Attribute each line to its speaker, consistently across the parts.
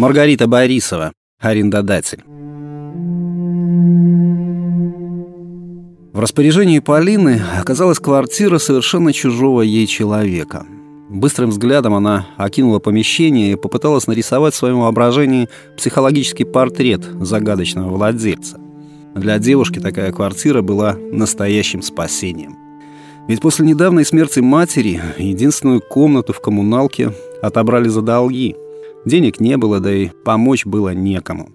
Speaker 1: Маргарита Борисова, арендодатель. В распоряжении Полины оказалась квартира совершенно чужого ей человека. Быстрым взглядом она окинула помещение и попыталась нарисовать в своем воображении психологический портрет загадочного владельца. Для девушки такая квартира была настоящим спасением. Ведь после недавней смерти матери единственную комнату в коммуналке отобрали за долги. Денег не было, да и помочь было некому.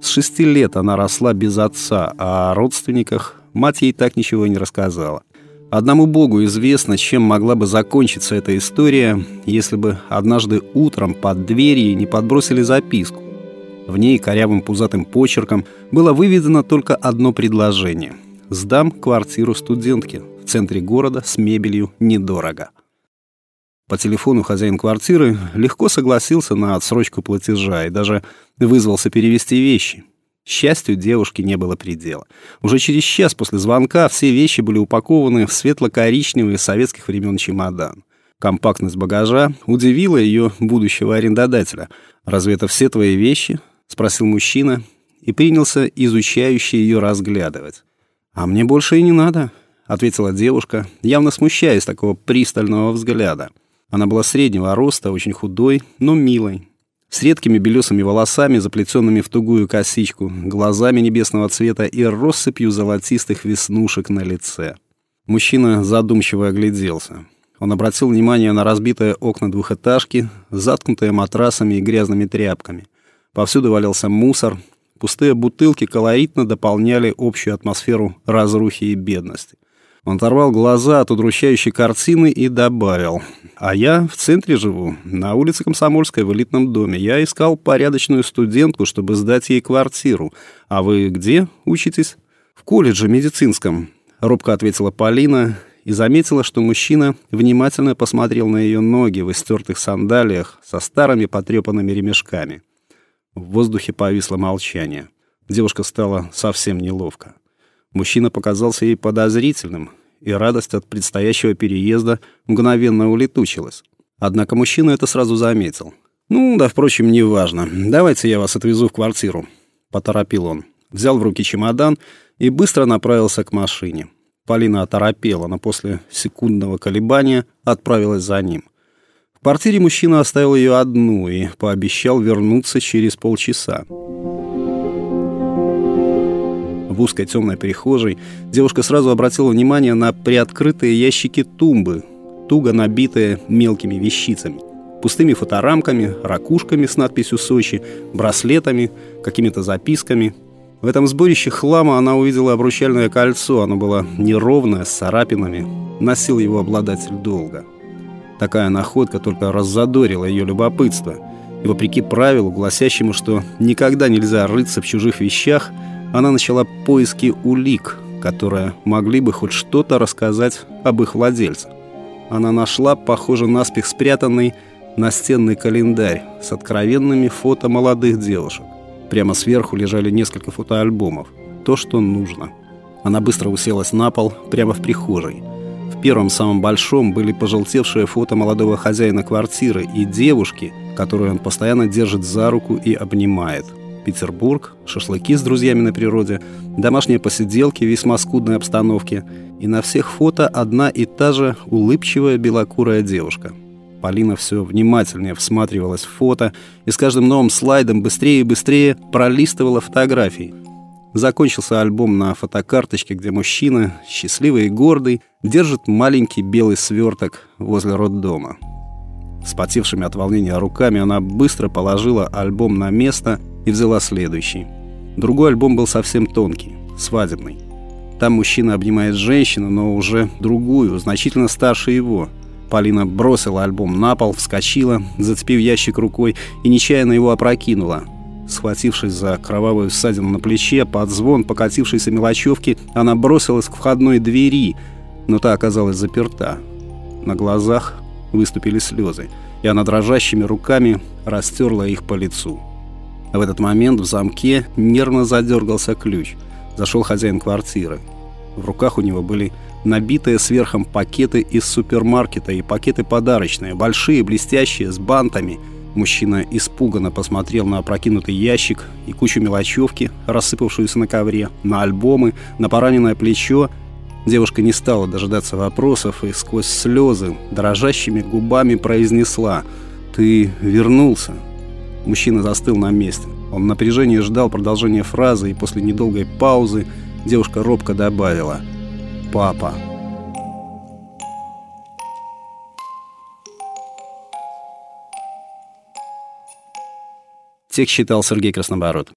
Speaker 1: С шести лет она росла без отца, а о родственниках Мать ей так ничего и не рассказала. Одному Богу известно, чем могла бы закончиться эта история, если бы однажды утром под дверью не подбросили записку. В ней корявым пузатым почерком было выведено только одно предложение. «Сдам квартиру студентке в центре города с мебелью недорого». По телефону хозяин квартиры легко согласился на отсрочку платежа и даже вызвался перевести вещи. Счастью девушки не было предела. Уже через час после звонка все вещи были упакованы в светло-коричневый советских времен чемодан. Компактность багажа удивила ее будущего арендодателя. «Разве это все твои вещи?» — спросил мужчина и принялся изучающе ее разглядывать. «А мне больше и не надо», — ответила девушка, явно смущаясь такого пристального взгляда. Она была среднего роста, очень худой, но милой с редкими белесыми волосами, заплетенными в тугую косичку, глазами небесного цвета и россыпью золотистых веснушек на лице. Мужчина задумчиво огляделся. Он обратил внимание на разбитые окна двухэтажки, заткнутые матрасами и грязными тряпками. Повсюду валялся мусор, пустые бутылки колоритно дополняли общую атмосферу разрухи и бедности. Он оторвал глаза от удручающей картины и добавил. «А я в центре живу, на улице Комсомольской, в элитном доме. Я искал порядочную студентку, чтобы сдать ей квартиру. А вы где учитесь?» «В колледже медицинском», — робко ответила Полина и заметила, что мужчина внимательно посмотрел на ее ноги в истертых сандалиях со старыми потрепанными ремешками. В воздухе повисло молчание. Девушка стала совсем неловко. Мужчина показался ей подозрительным, и радость от предстоящего переезда мгновенно улетучилась. Однако мужчина это сразу заметил. «Ну, да, впрочем, неважно. Давайте я вас отвезу в квартиру», — поторопил он. Взял в руки чемодан и быстро направился к машине. Полина оторопела, но после секундного колебания отправилась за ним. В квартире мужчина оставил ее одну и пообещал вернуться через полчаса в узкой темной прихожей, девушка сразу обратила внимание на приоткрытые ящики тумбы, туго набитые мелкими вещицами. Пустыми фоторамками, ракушками с надписью «Сочи», браслетами, какими-то записками. В этом сборище хлама она увидела обручальное кольцо. Оно было неровное, с царапинами. Носил его обладатель долго. Такая находка только раззадорила ее любопытство. И вопреки правилу, гласящему, что никогда нельзя рыться в чужих вещах, она начала поиски улик, которые могли бы хоть что-то рассказать об их владельце. Она нашла, похоже, наспех спрятанный настенный календарь с откровенными фото молодых девушек. Прямо сверху лежали несколько фотоальбомов. То, что нужно. Она быстро уселась на пол, прямо в прихожей. В первом, самом большом, были пожелтевшие фото молодого хозяина квартиры и девушки, которую он постоянно держит за руку и обнимает – Петербург, шашлыки с друзьями на природе, домашние посиделки в весьма скудной обстановке. И на всех фото одна и та же улыбчивая белокурая девушка. Полина все внимательнее всматривалась в фото и с каждым новым слайдом быстрее и быстрее пролистывала фотографии. Закончился альбом на фотокарточке, где мужчина, счастливый и гордый, держит маленький белый сверток возле роддома. Спотевшими от волнения руками она быстро положила альбом на место и взяла следующий. Другой альбом был совсем тонкий, свадебный. Там мужчина обнимает женщину, но уже другую, значительно старше его. Полина бросила альбом на пол, вскочила, зацепив ящик рукой и нечаянно его опрокинула. Схватившись за кровавую ссадину на плече, под звон покатившейся мелочевки, она бросилась к входной двери, но та оказалась заперта. На глазах выступили слезы, и она дрожащими руками растерла их по лицу. В этот момент в замке нервно задергался ключ. Зашел хозяин квартиры. В руках у него были набитые сверхом пакеты из супермаркета и пакеты подарочные, большие, блестящие, с бантами, Мужчина испуганно посмотрел на опрокинутый ящик и кучу мелочевки, рассыпавшуюся на ковре, на альбомы, на пораненное плечо. Девушка не стала дожидаться вопросов и сквозь слезы дрожащими губами произнесла «Ты вернулся». Мужчина застыл на месте. Он в напряжении ждал продолжения фразы, и после недолгой паузы девушка робко добавила «Папа». Текст читал Сергей Краснобород.